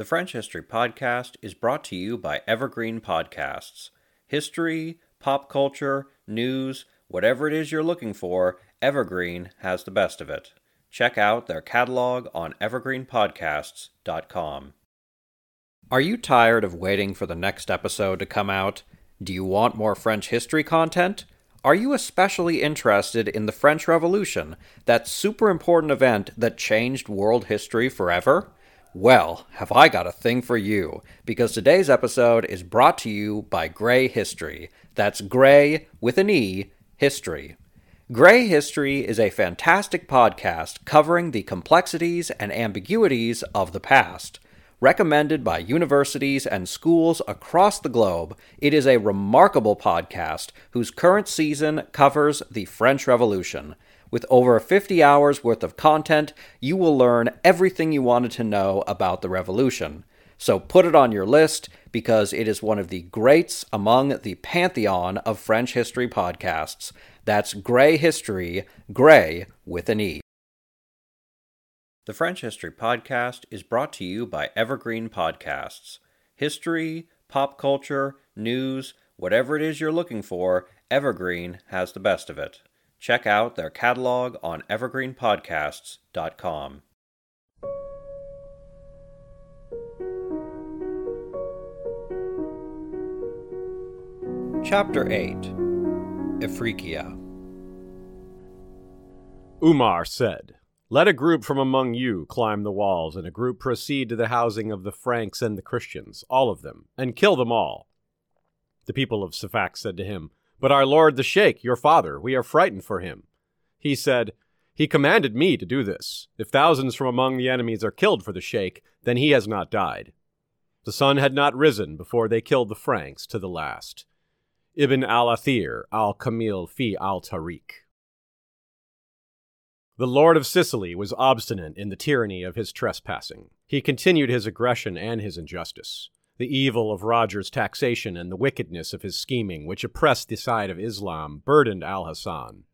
The French History Podcast is brought to you by Evergreen Podcasts. History, pop culture, news, whatever it is you're looking for, Evergreen has the best of it. Check out their catalog on evergreenpodcasts.com. Are you tired of waiting for the next episode to come out? Do you want more French history content? Are you especially interested in the French Revolution, that super important event that changed world history forever? Well, have I got a thing for you, because today's episode is brought to you by Grey History. That's Grey with an E, History. Grey History is a fantastic podcast covering the complexities and ambiguities of the past. Recommended by universities and schools across the globe, it is a remarkable podcast whose current season covers the French Revolution. With over 50 hours worth of content, you will learn everything you wanted to know about the revolution. So put it on your list because it is one of the greats among the pantheon of French history podcasts. That's Grey History, Grey with an E. The French History Podcast is brought to you by Evergreen Podcasts. History, pop culture, news, whatever it is you're looking for, Evergreen has the best of it. Check out their catalog on evergreenpodcasts.com. Chapter 8 Ifriqiya Umar said, Let a group from among you climb the walls, and a group proceed to the housing of the Franks and the Christians, all of them, and kill them all. The people of Sfax said to him, but our lord the Sheikh, your father, we are frightened for him. He said, He commanded me to do this. If thousands from among the enemies are killed for the Sheikh, then he has not died. The sun had not risen before they killed the Franks to the last. Ibn al Athir al Kamil fi al Tarikh. The Lord of Sicily was obstinate in the tyranny of his trespassing. He continued his aggression and his injustice the evil of Roger's taxation and the wickedness of his scheming, which oppressed the side of Islam, burdened Al Hassan.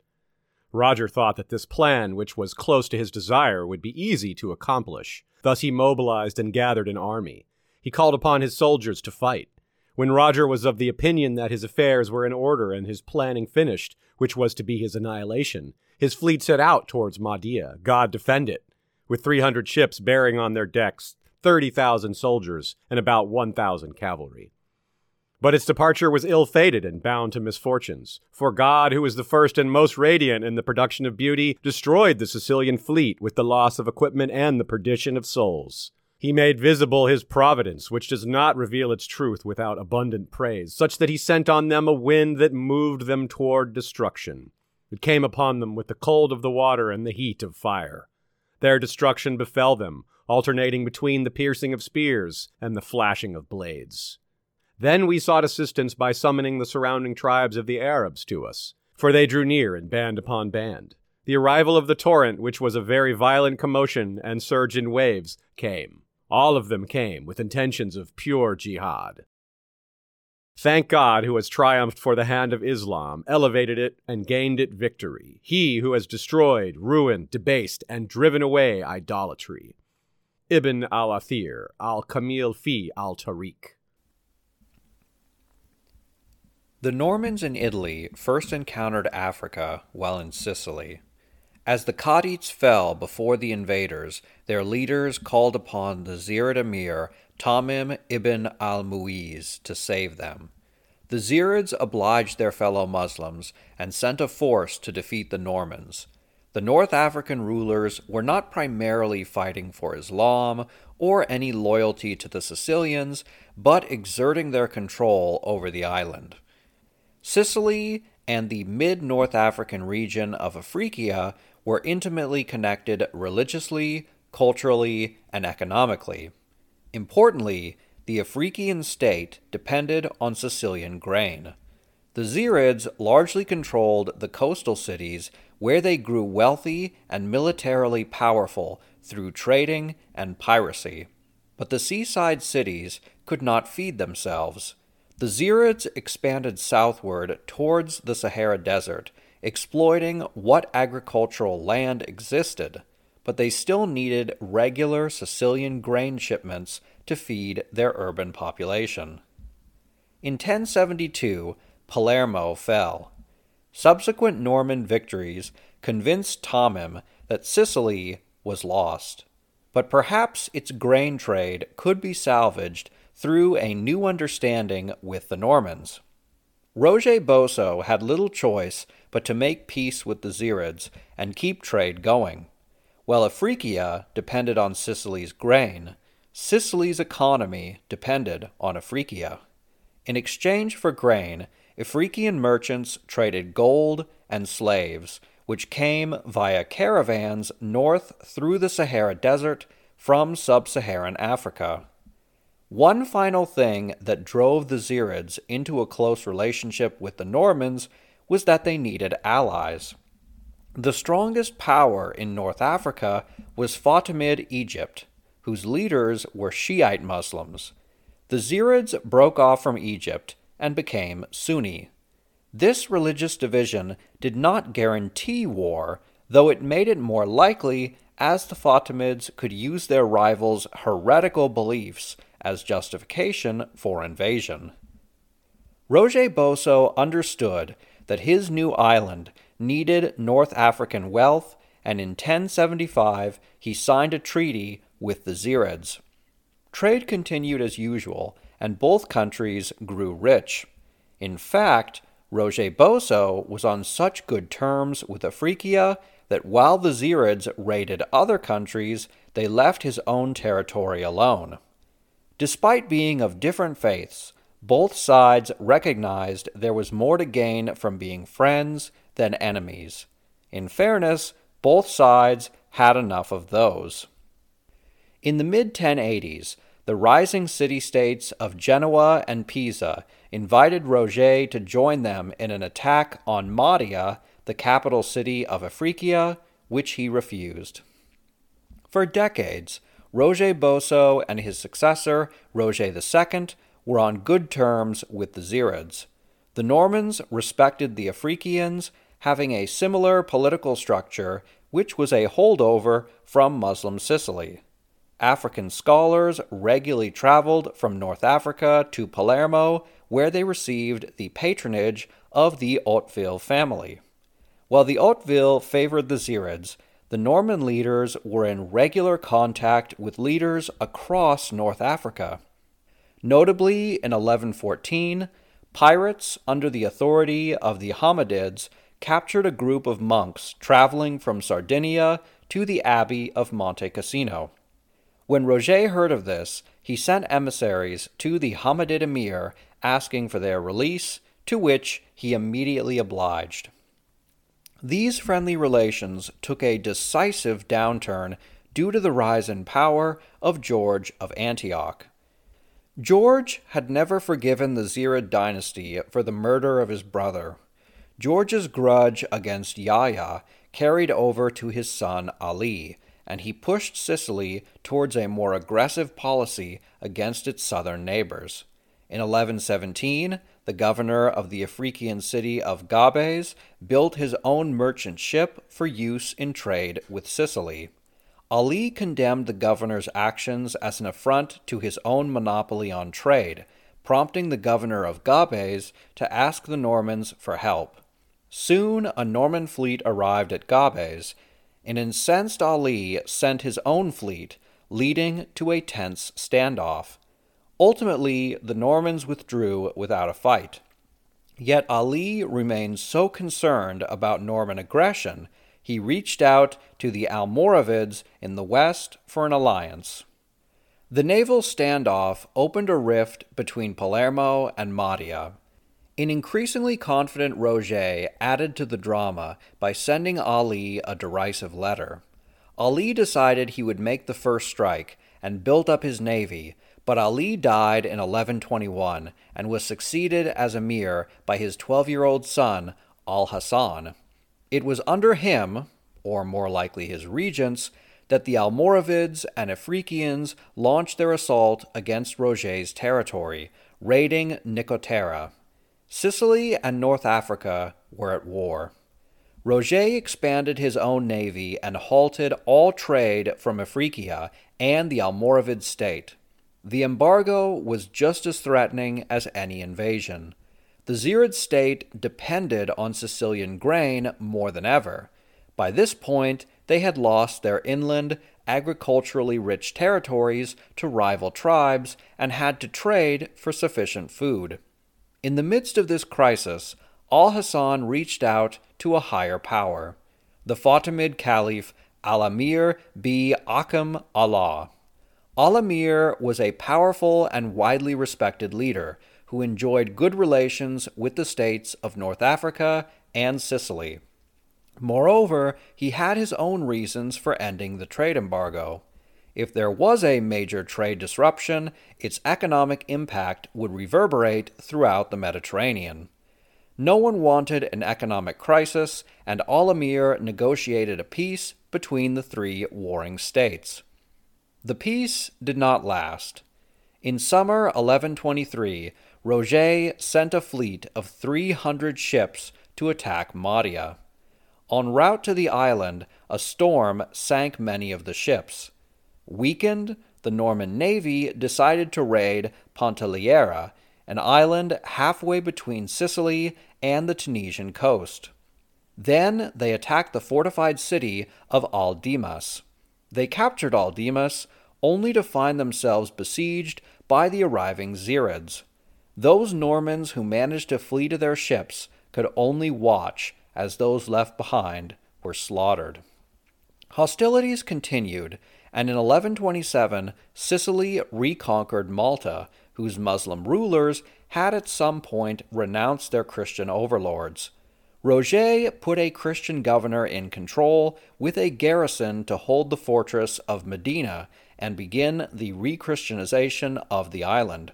Roger thought that this plan, which was close to his desire, would be easy to accomplish. Thus he mobilized and gathered an army. He called upon his soldiers to fight. When Roger was of the opinion that his affairs were in order and his planning finished, which was to be his annihilation, his fleet set out towards Mahdia, God defend it, with three hundred ships bearing on their decks 30,000 soldiers and about 1,000 cavalry. But its departure was ill fated and bound to misfortunes, for God, who is the first and most radiant in the production of beauty, destroyed the Sicilian fleet with the loss of equipment and the perdition of souls. He made visible his providence, which does not reveal its truth without abundant praise, such that he sent on them a wind that moved them toward destruction. It came upon them with the cold of the water and the heat of fire. Their destruction befell them, alternating between the piercing of spears and the flashing of blades. Then we sought assistance by summoning the surrounding tribes of the Arabs to us, for they drew near in band upon band. The arrival of the torrent, which was a very violent commotion and surge in waves, came. All of them came with intentions of pure jihad. Thank God, who has triumphed for the hand of Islam, elevated it, and gained it victory. He who has destroyed, ruined, debased, and driven away idolatry. Ibn al Athir, al Kamil fi al Tarikh. The Normans in Italy first encountered Africa while in Sicily. As the Khadites fell before the invaders, their leaders called upon the Zirid emir Tamim ibn al Muiz to save them. The Zirids obliged their fellow Muslims and sent a force to defeat the Normans. The North African rulers were not primarily fighting for Islam or any loyalty to the Sicilians, but exerting their control over the island. Sicily and the mid North African region of Ifriqiya were intimately connected religiously, culturally, and economically. Importantly, the Ifriqiyan state depended on Sicilian grain. The Zirids largely controlled the coastal cities where they grew wealthy and militarily powerful through trading and piracy. But the seaside cities could not feed themselves. The Zirids expanded southward towards the Sahara Desert, exploiting what agricultural land existed, but they still needed regular Sicilian grain shipments to feed their urban population. In 1072, Palermo fell. Subsequent Norman victories convinced Tamim that Sicily was lost, but perhaps its grain trade could be salvaged through a new understanding with the Normans. Roger Bosso had little choice but to make peace with the Zirids and keep trade going. While Africia depended on Sicily's grain, Sicily's economy depended on Africia. In exchange for grain, African merchants traded gold and slaves, which came via caravans north through the Sahara Desert from sub Saharan Africa. One final thing that drove the Zirids into a close relationship with the Normans was that they needed allies. The strongest power in North Africa was Fatimid Egypt, whose leaders were Shiite Muslims. The Zirids broke off from Egypt and became Sunni. This religious division did not guarantee war, though it made it more likely as the Fatimids could use their rivals' heretical beliefs as justification for invasion. Roger Bosso understood that his new island needed North African wealth, and in 1075 he signed a treaty with the Zirids. Trade continued as usual, and both countries grew rich. In fact, Roger Bosso was on such good terms with Africa that while the Zirids raided other countries, they left his own territory alone. Despite being of different faiths, both sides recognized there was more to gain from being friends than enemies. In fairness, both sides had enough of those. In the mid 1080s, the rising city states of Genoa and Pisa invited Roger to join them in an attack on Mahdia, the capital city of Africa, which he refused. For decades, Roger Bosso and his successor, Roger II, were on good terms with the Zirids. The Normans respected the Africans, having a similar political structure, which was a holdover from Muslim Sicily. African scholars regularly traveled from North Africa to Palermo, where they received the patronage of the Hauteville family. While the Hauteville favored the Zirids, the Norman leaders were in regular contact with leaders across North Africa. Notably, in 1114, pirates under the authority of the Hammadids captured a group of monks traveling from Sardinia to the Abbey of Monte Cassino. When Roger heard of this, he sent emissaries to the Hammadid emir asking for their release, to which he immediately obliged. These friendly relations took a decisive downturn due to the rise in power of George of Antioch. George had never forgiven the Zirid dynasty for the murder of his brother. George's grudge against Yahya carried over to his son Ali, and he pushed Sicily towards a more aggressive policy against its southern neighbors. In 1117, the governor of the African city of Gabes, built his own merchant ship for use in trade with Sicily. Ali condemned the governor's actions as an affront to his own monopoly on trade, prompting the governor of Gabes to ask the Normans for help. Soon a Norman fleet arrived at Gabes. and incensed Ali sent his own fleet, leading to a tense standoff. Ultimately, the Normans withdrew without a fight. Yet Ali remained so concerned about Norman aggression, he reached out to the Almoravids in the west for an alliance. The naval standoff opened a rift between Palermo and Mahdia. An increasingly confident Roger added to the drama by sending Ali a derisive letter. Ali decided he would make the first strike and built up his navy, but Ali died in 1121 and was succeeded as emir by his 12 year old son, Al Hassan. It was under him, or more likely his regents, that the Almoravids and Africans launched their assault against Roger's territory, raiding Nicotera. Sicily and North Africa were at war. Roger expanded his own navy and halted all trade from Africa and the Almoravid state. The embargo was just as threatening as any invasion. The Zirid state depended on Sicilian grain more than ever. By this point, they had lost their inland, agriculturally rich territories to rival tribes and had to trade for sufficient food. In the midst of this crisis, Al Hassan reached out to a higher power, the Fatimid Caliph Al-Amir bi Ahkam Allah. Al-Amir was a powerful and widely respected leader who enjoyed good relations with the states of North Africa and Sicily. Moreover, he had his own reasons for ending the trade embargo. If there was a major trade disruption, its economic impact would reverberate throughout the Mediterranean. No one wanted an economic crisis, and Al-Amir negotiated a peace between the three warring states. The peace did not last. In summer 1123, Roger sent a fleet of 300 ships to attack Mahdia. En route to the island, a storm sank many of the ships. Weakened, the Norman navy decided to raid Pantelleria, an island halfway between Sicily and the Tunisian coast. Then they attacked the fortified city of Al Dimas. They captured Al Dimas, only to find themselves besieged by the arriving Zirids. Those Normans who managed to flee to their ships could only watch as those left behind were slaughtered. Hostilities continued, and in 1127 Sicily reconquered Malta, whose Muslim rulers had at some point renounced their Christian overlords. Roger put a Christian governor in control with a garrison to hold the fortress of Medina and begin the re-Christianization of the island.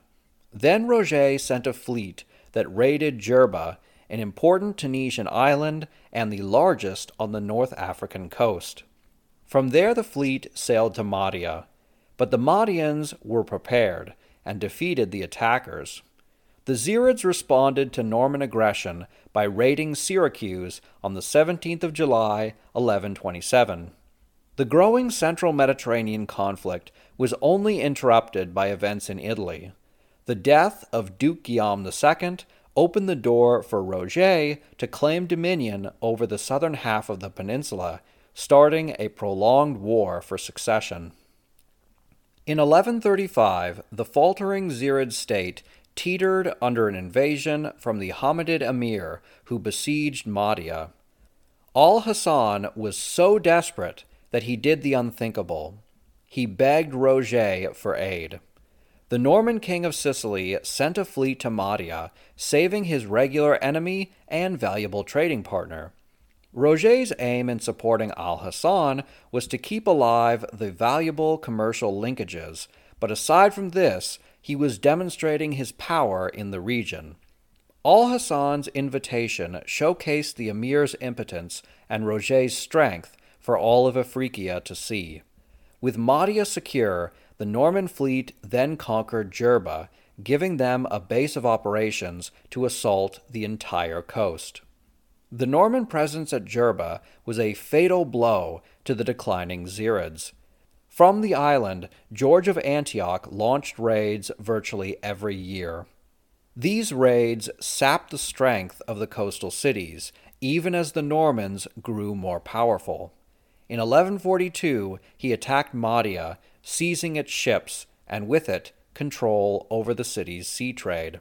Then Roger sent a fleet that raided Jerba, an important Tunisian island and the largest on the North African coast. From there the fleet sailed to Mahdia, but the Mahdians were prepared and defeated the attackers. The Zirids responded to Norman aggression by raiding Syracuse on the 17th of July, 1127. The growing central Mediterranean conflict was only interrupted by events in Italy. The death of Duke Guillaume II opened the door for Roger to claim dominion over the southern half of the peninsula, starting a prolonged war for succession. In 1135, the faltering Zirid state teetered under an invasion from the Hammadid emir who besieged Mahdia. Al Hassan was so desperate that he did the unthinkable. He begged Roger for aid. The Norman king of Sicily sent a fleet to Mahdia, saving his regular enemy and valuable trading partner. Roger's aim in supporting Al Hassan was to keep alive the valuable commercial linkages, but aside from this, he was demonstrating his power in the region. Al Hassan's invitation showcased the emir's impotence and Roger's strength for all of Afriqiya to see. With Mahdia secure, the Norman fleet then conquered Jerba, giving them a base of operations to assault the entire coast. The Norman presence at Jerba was a fatal blow to the declining Zirids. From the island, George of Antioch launched raids virtually every year. These raids sapped the strength of the coastal cities, even as the Normans grew more powerful. In 1142, he attacked Mahdia, seizing its ships, and with it, control over the city's sea trade.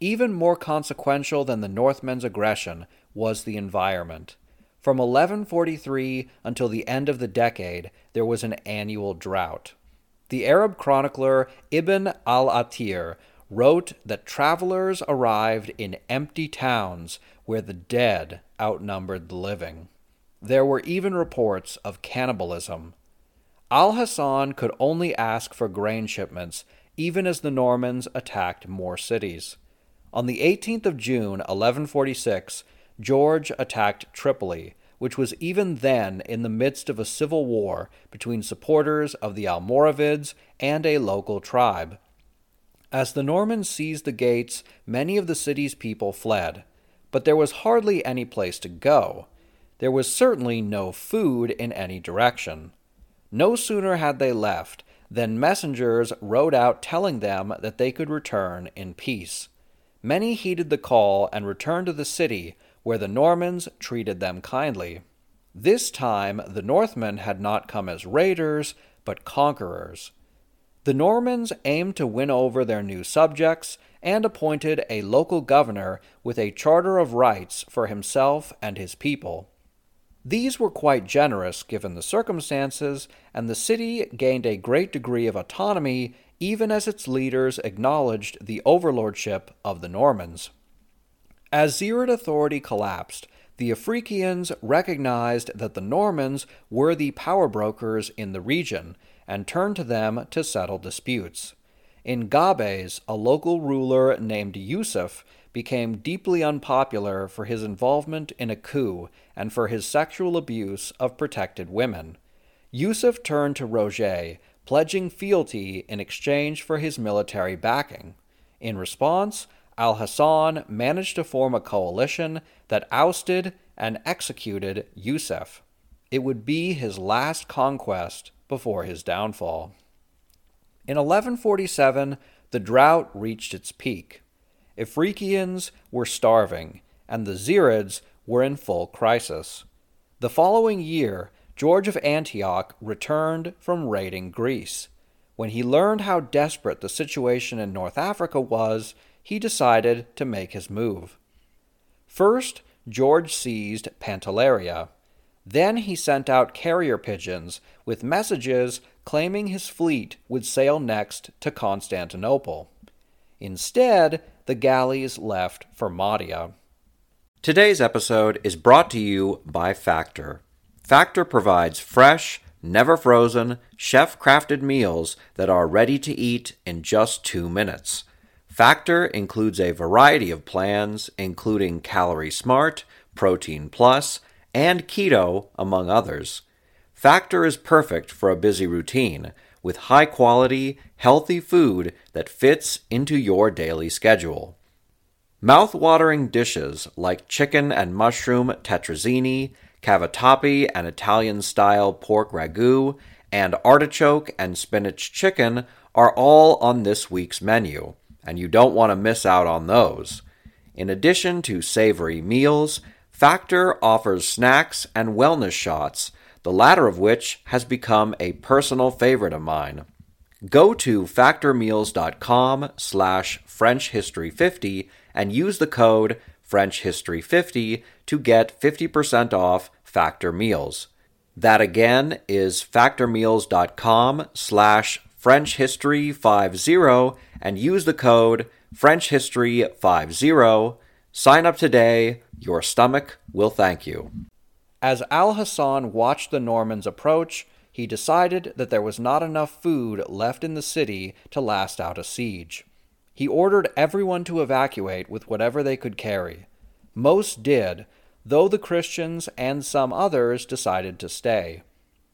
Even more consequential than the Northmen's aggression was the environment. From 1143 until the end of the decade, there was an annual drought. The Arab chronicler Ibn al Athir wrote that travelers arrived in empty towns where the dead outnumbered the living. There were even reports of cannibalism. Al Hassan could only ask for grain shipments, even as the Normans attacked more cities. On the 18th of June, 1146, George attacked Tripoli, which was even then in the midst of a civil war between supporters of the Almoravids and a local tribe. As the Normans seized the gates, many of the city's people fled, but there was hardly any place to go. There was certainly no food in any direction. No sooner had they left than messengers rode out telling them that they could return in peace. Many heeded the call and returned to the city, where the Normans treated them kindly. This time the Northmen had not come as raiders, but conquerors. The Normans aimed to win over their new subjects and appointed a local governor with a charter of rights for himself and his people. These were quite generous given the circumstances, and the city gained a great degree of autonomy even as its leaders acknowledged the overlordship of the Normans. As Zirid authority collapsed, the Afrikians recognized that the Normans were the power brokers in the region and turned to them to settle disputes. In Gabes, a local ruler named Yusuf became deeply unpopular for his involvement in a coup and for his sexual abuse of protected women. Yusuf turned to Roger, pledging fealty in exchange for his military backing. In response, Al Hassan managed to form a coalition that ousted and executed Yusuf. It would be his last conquest before his downfall. In 1147, the drought reached its peak. Ifriqians were starving, and the Zirids were in full crisis. The following year, George of Antioch returned from raiding Greece. When he learned how desperate the situation in North Africa was, he decided to make his move. First, George seized Pantelleria. Then he sent out carrier pigeons with messages claiming his fleet would sail next to Constantinople. Instead, the galleys left for Mahdia. Today's episode is brought to you by Factor. Factor provides fresh, never frozen, chef crafted meals that are ready to eat in just two minutes. Factor includes a variety of plans, including Calorie Smart, Protein Plus, and Keto, among others. Factor is perfect for a busy routine with high quality, healthy food that fits into your daily schedule. Mouth-watering dishes like chicken and mushroom tetrazzini, cavatappi and Italian-style pork ragu, and artichoke and spinach chicken are all on this week's menu, and you don't want to miss out on those. In addition to savory meals, Factor offers snacks and wellness shots the latter of which has become a personal favorite of mine. Go to factormeals.com slash frenchhistory50 and use the code frenchhistory50 to get 50% off Factor Meals. That again is factormeals.com slash frenchhistory50 and use the code frenchhistory50. Sign up today. Your stomach will thank you. As Al Hassan watched the Normans approach, he decided that there was not enough food left in the city to last out a siege. He ordered everyone to evacuate with whatever they could carry. Most did, though the Christians and some others decided to stay.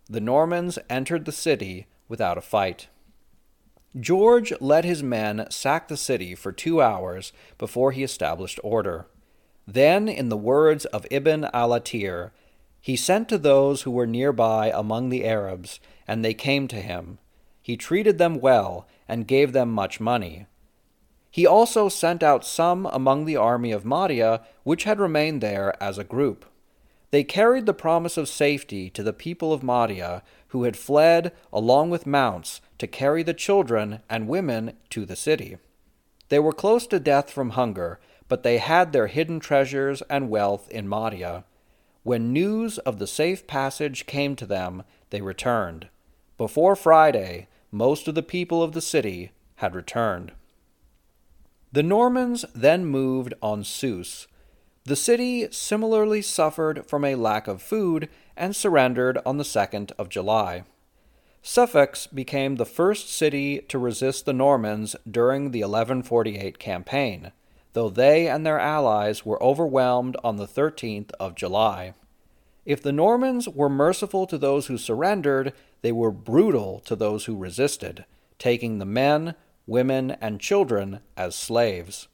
The Normans entered the city without a fight. George let his men sack the city for two hours before he established order. Then, in the words of Ibn al-Athir, he sent to those who were nearby among the Arabs, and they came to him. He treated them well, and gave them much money. He also sent out some among the army of Mahdia, which had remained there as a group. They carried the promise of safety to the people of Mahdia, who had fled along with mounts to carry the children and women to the city. They were close to death from hunger, but they had their hidden treasures and wealth in Mahdia. When news of the safe passage came to them, they returned. Before Friday, most of the people of the city had returned. The Normans then moved on Sousse. The city similarly suffered from a lack of food and surrendered on the 2nd of July. Sfax became the first city to resist the Normans during the 1148 campaign though they and their allies were overwhelmed on the 13th of July. If the Normans were merciful to those who surrendered, they were brutal to those who resisted, taking the men, women, and children as slaves.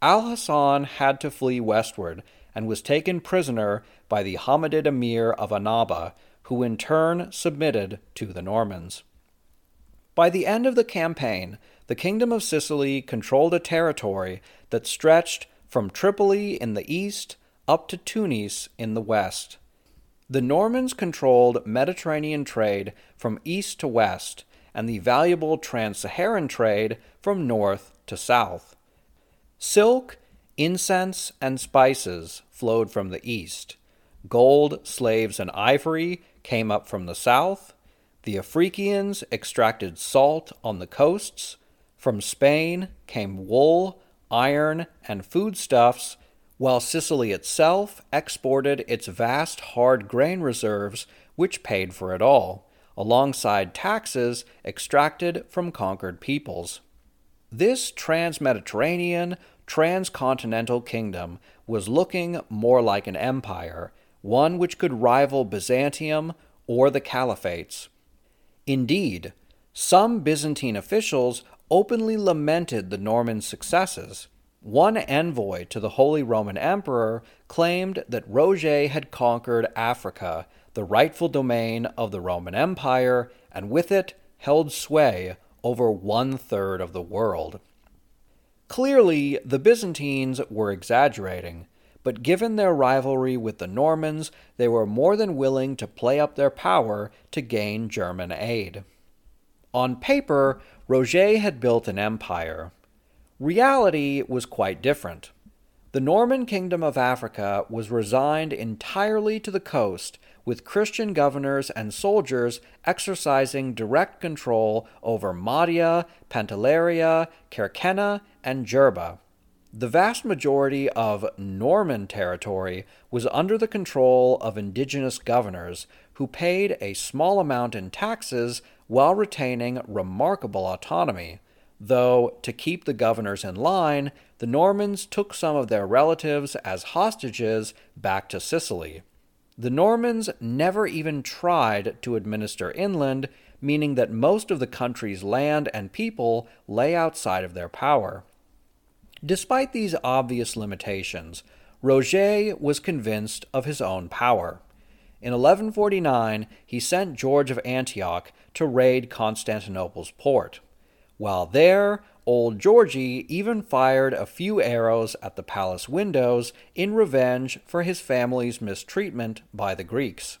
Al Hassan had to flee westward and was taken prisoner by the Hammadid emir of Annaba, who in turn submitted to the Normans. By the end of the campaign, the Kingdom of Sicily controlled a territory that stretched from Tripoli in the east up to Tunis in the west. The Normans controlled Mediterranean trade from east to west and the valuable trans Saharan trade from north to south. Silk, incense, and spices flowed from the east. Gold, slaves, and ivory came up from the south. The Afrikians extracted salt on the coasts. From Spain came wool, iron, and foodstuffs, while Sicily itself exported its vast hard grain reserves, which paid for it all, alongside taxes extracted from conquered peoples. This trans Mediterranean, transcontinental kingdom was looking more like an empire, one which could rival Byzantium or the caliphates. Indeed, some Byzantine officials openly lamented the Norman successes. One envoy to the Holy Roman Emperor claimed that Roger had conquered Africa, the rightful domain of the Roman Empire, and with it held sway over one third of the world. Clearly, the Byzantines were exaggerating, but given their rivalry with the Normans, they were more than willing to play up their power to gain German aid. On paper, Roger had built an empire. Reality was quite different. The Norman Kingdom of Africa was resigned entirely to the coast, with Christian governors and soldiers exercising direct control over Mahdia, Pantelleria, Kerkenna, and Jerba. The vast majority of Norman territory was under the control of indigenous governors who paid a small amount in taxes while retaining remarkable autonomy, though, to keep the governors in line, the Normans took some of their relatives as hostages back to Sicily. The Normans never even tried to administer inland, meaning that most of the country's land and people lay outside of their power. Despite these obvious limitations, Roger was convinced of his own power. In 1149, he sent George of Antioch to raid Constantinople's port. While there, old Georgie even fired a few arrows at the palace windows in revenge for his family's mistreatment by the Greeks.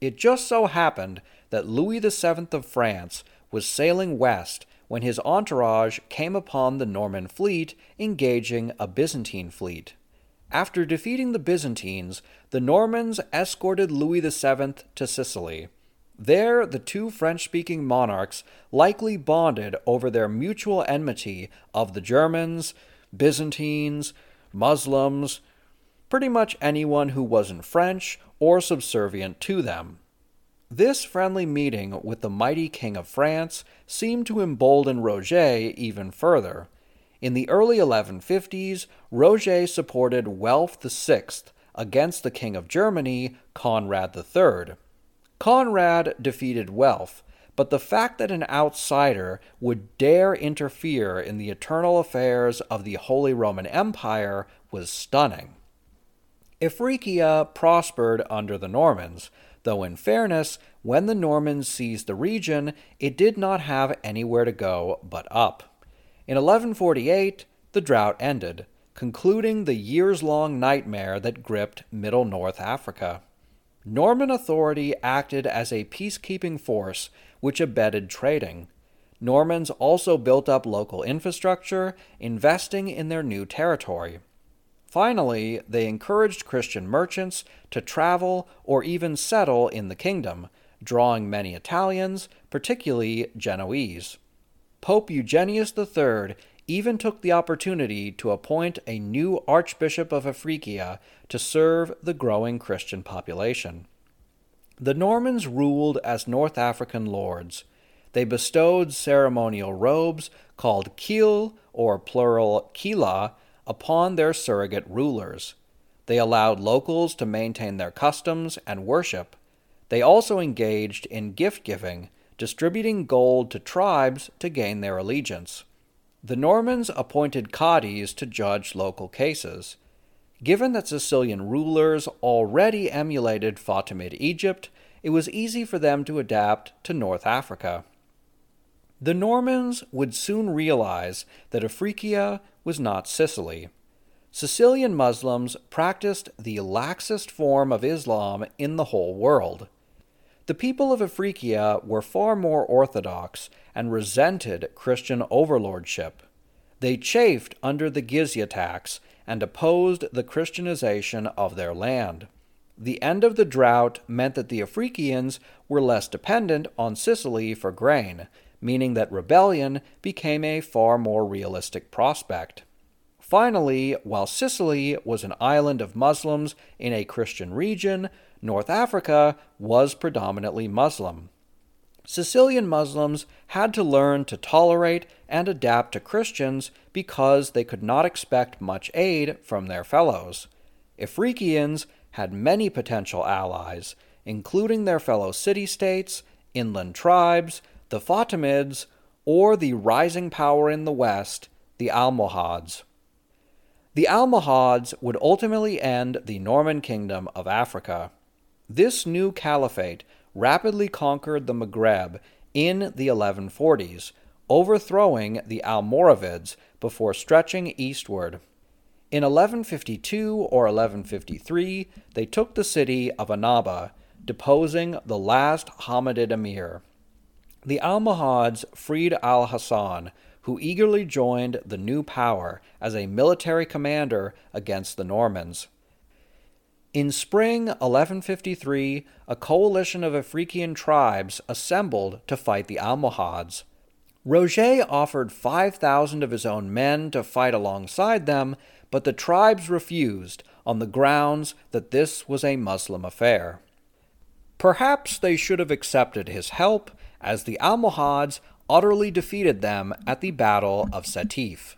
It just so happened that Louis VII of France was sailing west when his entourage came upon the Norman fleet engaging a Byzantine fleet. After defeating the Byzantines, the Normans escorted Louis VII to Sicily. There, the two French speaking monarchs likely bonded over their mutual enmity of the Germans, Byzantines, Muslims, pretty much anyone who wasn't French or subservient to them. This friendly meeting with the mighty King of France seemed to embolden Roger even further. In the early 1150s, Roger supported Welf VI against the King of Germany, Conrad III. Conrad defeated Welf, but the fact that an outsider would dare interfere in the eternal affairs of the Holy Roman Empire was stunning. Ifriqiya prospered under the Normans, though in fairness, when the Normans seized the region, it did not have anywhere to go but up. In 1148, the drought ended, concluding the years long nightmare that gripped Middle North Africa. Norman authority acted as a peacekeeping force which abetted trading. Normans also built up local infrastructure, investing in their new territory. Finally, they encouraged Christian merchants to travel or even settle in the kingdom, drawing many Italians, particularly Genoese. Pope Eugenius III even took the opportunity to appoint a new Archbishop of Afriqiya to serve the growing Christian population. The Normans ruled as North African lords. They bestowed ceremonial robes called kil, or plural kila, upon their surrogate rulers. They allowed locals to maintain their customs and worship. They also engaged in gift giving distributing gold to tribes to gain their allegiance. The Normans appointed cadis to judge local cases. Given that Sicilian rulers already emulated Fatimid Egypt, it was easy for them to adapt to North Africa. The Normans would soon realize that Africia was not Sicily. Sicilian Muslims practiced the laxest form of Islam in the whole world. The people of Africia were far more orthodox and resented Christian overlordship. They chafed under the jizya tax and opposed the Christianization of their land. The end of the drought meant that the Africians were less dependent on Sicily for grain, meaning that rebellion became a far more realistic prospect. Finally, while Sicily was an island of Muslims in a Christian region, North Africa was predominantly Muslim. Sicilian Muslims had to learn to tolerate and adapt to Christians because they could not expect much aid from their fellows. Africians had many potential allies, including their fellow city states, inland tribes, the Fatimids, or the rising power in the west, the Almohads. The Almohads would ultimately end the Norman kingdom of Africa. This new caliphate rapidly conquered the Maghreb in the 1140s, overthrowing the Almoravids before stretching eastward. In 1152 or 1153, they took the city of Annaba, deposing the last Hammadid emir. The Almohads freed Al Hassan, who eagerly joined the new power as a military commander against the Normans. In spring 1153, a coalition of African tribes assembled to fight the Almohads. Roger offered 5,000 of his own men to fight alongside them, but the tribes refused on the grounds that this was a Muslim affair. Perhaps they should have accepted his help, as the Almohads utterly defeated them at the Battle of Setif.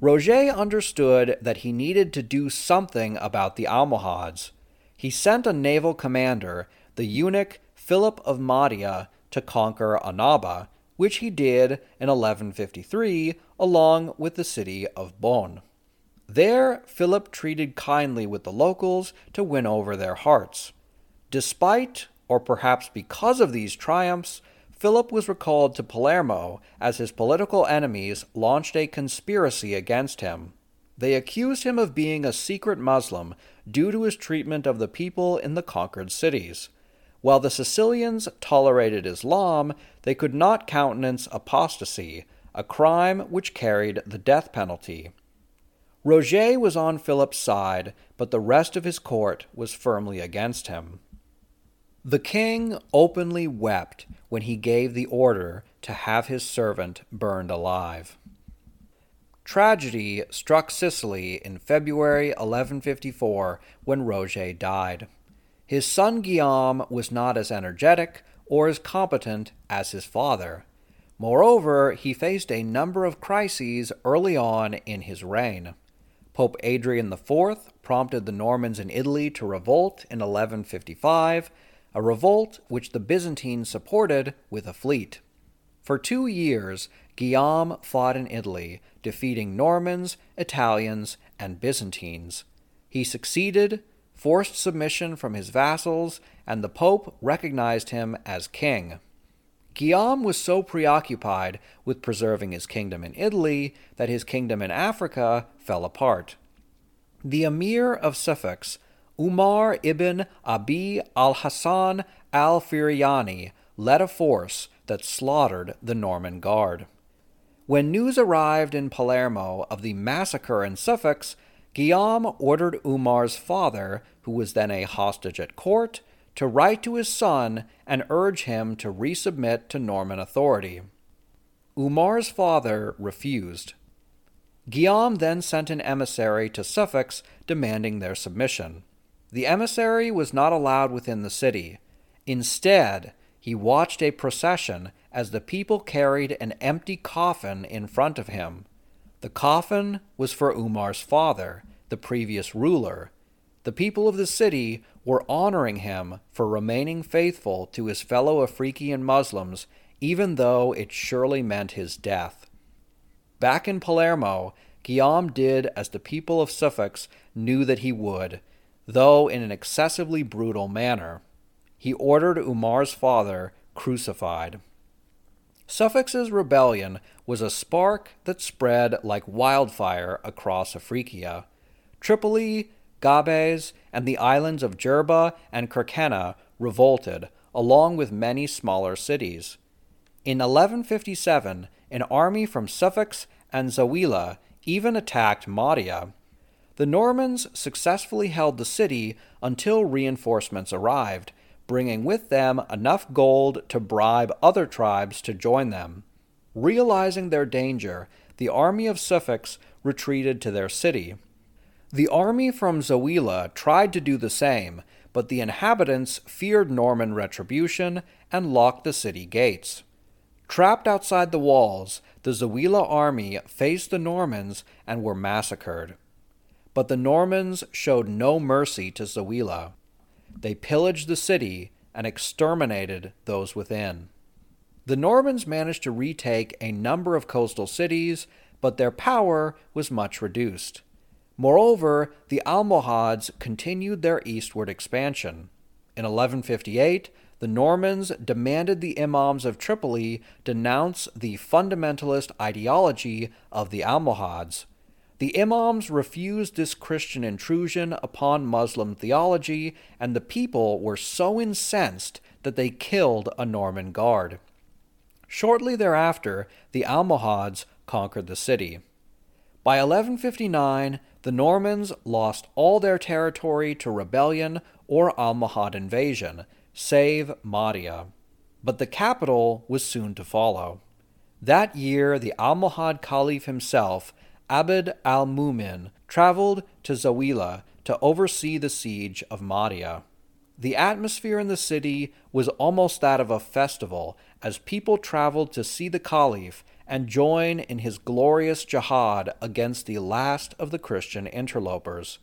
Roger understood that he needed to do something about the Almohads. He sent a naval commander, the eunuch Philip of Mahdia, to conquer Annaba, which he did in 1153 along with the city of Bonn. There, Philip treated kindly with the locals to win over their hearts. Despite, or perhaps because of these triumphs, Philip was recalled to Palermo as his political enemies launched a conspiracy against him. They accused him of being a secret Muslim due to his treatment of the people in the conquered cities. While the Sicilians tolerated Islam, they could not countenance apostasy, a crime which carried the death penalty. Roger was on Philip's side, but the rest of his court was firmly against him. The king openly wept when he gave the order to have his servant burned alive. Tragedy struck Sicily in February 1154 when Roger died. His son Guillaume was not as energetic or as competent as his father. Moreover, he faced a number of crises early on in his reign. Pope Adrian IV prompted the Normans in Italy to revolt in 1155, a revolt which the Byzantines supported with a fleet. For two years, Guillaume fought in Italy, defeating Normans, Italians, and Byzantines. He succeeded, forced submission from his vassals, and the Pope recognized him as king. Guillaume was so preoccupied with preserving his kingdom in Italy that his kingdom in Africa fell apart. The emir of Sufax, Umar ibn Abi al Hassan al Firyani, led a force that slaughtered the Norman guard. When news arrived in Palermo of the massacre in Sufax, Guillaume ordered Umar's father, who was then a hostage at court, to write to his son and urge him to resubmit to Norman authority. Umar's father refused. Guillaume then sent an emissary to Sufax demanding their submission. The emissary was not allowed within the city. Instead, he watched a procession as the people carried an empty coffin in front of him. The coffin was for Umar's father, the previous ruler. The people of the city were honoring him for remaining faithful to his fellow African Muslims, even though it surely meant his death. Back in Palermo, Guillaume did as the people of Sufax knew that he would, though in an excessively brutal manner. He ordered Umar's father crucified. Sfax's rebellion was a spark that spread like wildfire across Africa. Tripoli, Gabes, and the islands of Jerba and Kerkenna revolted, along with many smaller cities. In 1157, an army from Sfax and Zawila even attacked Mahdia. The Normans successfully held the city until reinforcements arrived, bringing with them enough gold to bribe other tribes to join them. Realizing their danger, the army of Sfax retreated to their city. The army from Zawila tried to do the same, but the inhabitants feared Norman retribution and locked the city gates. Trapped outside the walls, the Zawila army faced the Normans and were massacred. But the Normans showed no mercy to Zawila. They pillaged the city and exterminated those within. The Normans managed to retake a number of coastal cities, but their power was much reduced. Moreover, the Almohads continued their eastward expansion. In 1158, the Normans demanded the imams of Tripoli denounce the fundamentalist ideology of the Almohads. The imams refused this Christian intrusion upon Muslim theology, and the people were so incensed that they killed a Norman guard. Shortly thereafter, the Almohads conquered the city. By 1159, the Normans lost all their territory to rebellion or Almohad invasion, save Mahdia. But the capital was soon to follow. That year, the Almohad Caliph himself, Abd al Mumin, traveled to Zawila to oversee the siege of Mahdia. The atmosphere in the city was almost that of a festival as people traveled to see the Caliph and join in his glorious jihad against the last of the Christian interlopers.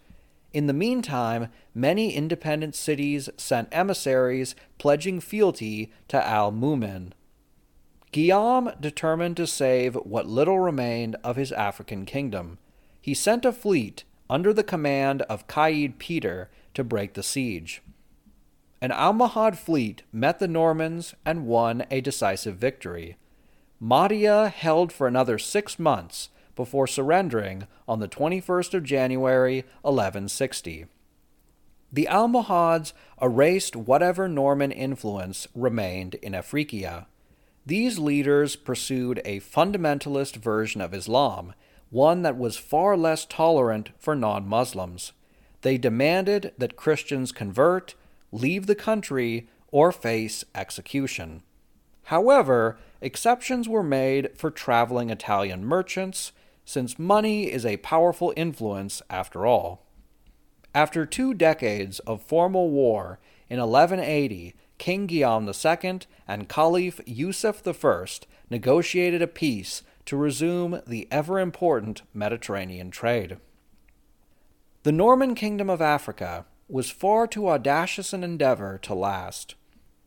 In the meantime, many independent cities sent emissaries pledging fealty to Al Mumin. Guillaume determined to save what little remained of his African kingdom. He sent a fleet under the command of Qaid Peter to break the siege. An Almohad fleet met the Normans and won a decisive victory. Mahdia held for another six months before surrendering on the 21st of January 1160. The Almohads erased whatever Norman influence remained in Africa. These leaders pursued a fundamentalist version of Islam, one that was far less tolerant for non Muslims. They demanded that Christians convert, leave the country, or face execution. However, exceptions were made for traveling Italian merchants, since money is a powerful influence after all. After two decades of formal war, in 1180, King Guillaume II and Caliph Yusuf I negotiated a peace to resume the ever important Mediterranean trade. The Norman Kingdom of Africa was far too audacious an endeavor to last.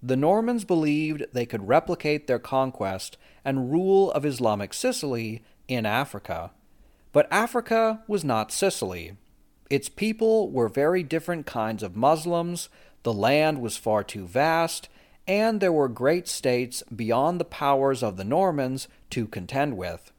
The Normans believed they could replicate their conquest and rule of Islamic Sicily in Africa. But Africa was not Sicily. Its people were very different kinds of Muslims, the land was far too vast, and there were great states beyond the powers of the Normans to contend with.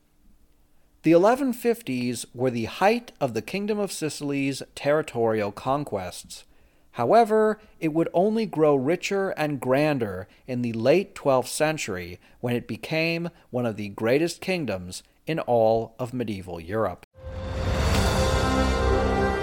The 1150s were the height of the Kingdom of Sicily's territorial conquests. However, it would only grow richer and grander in the late 12th century when it became one of the greatest kingdoms in all of medieval Europe.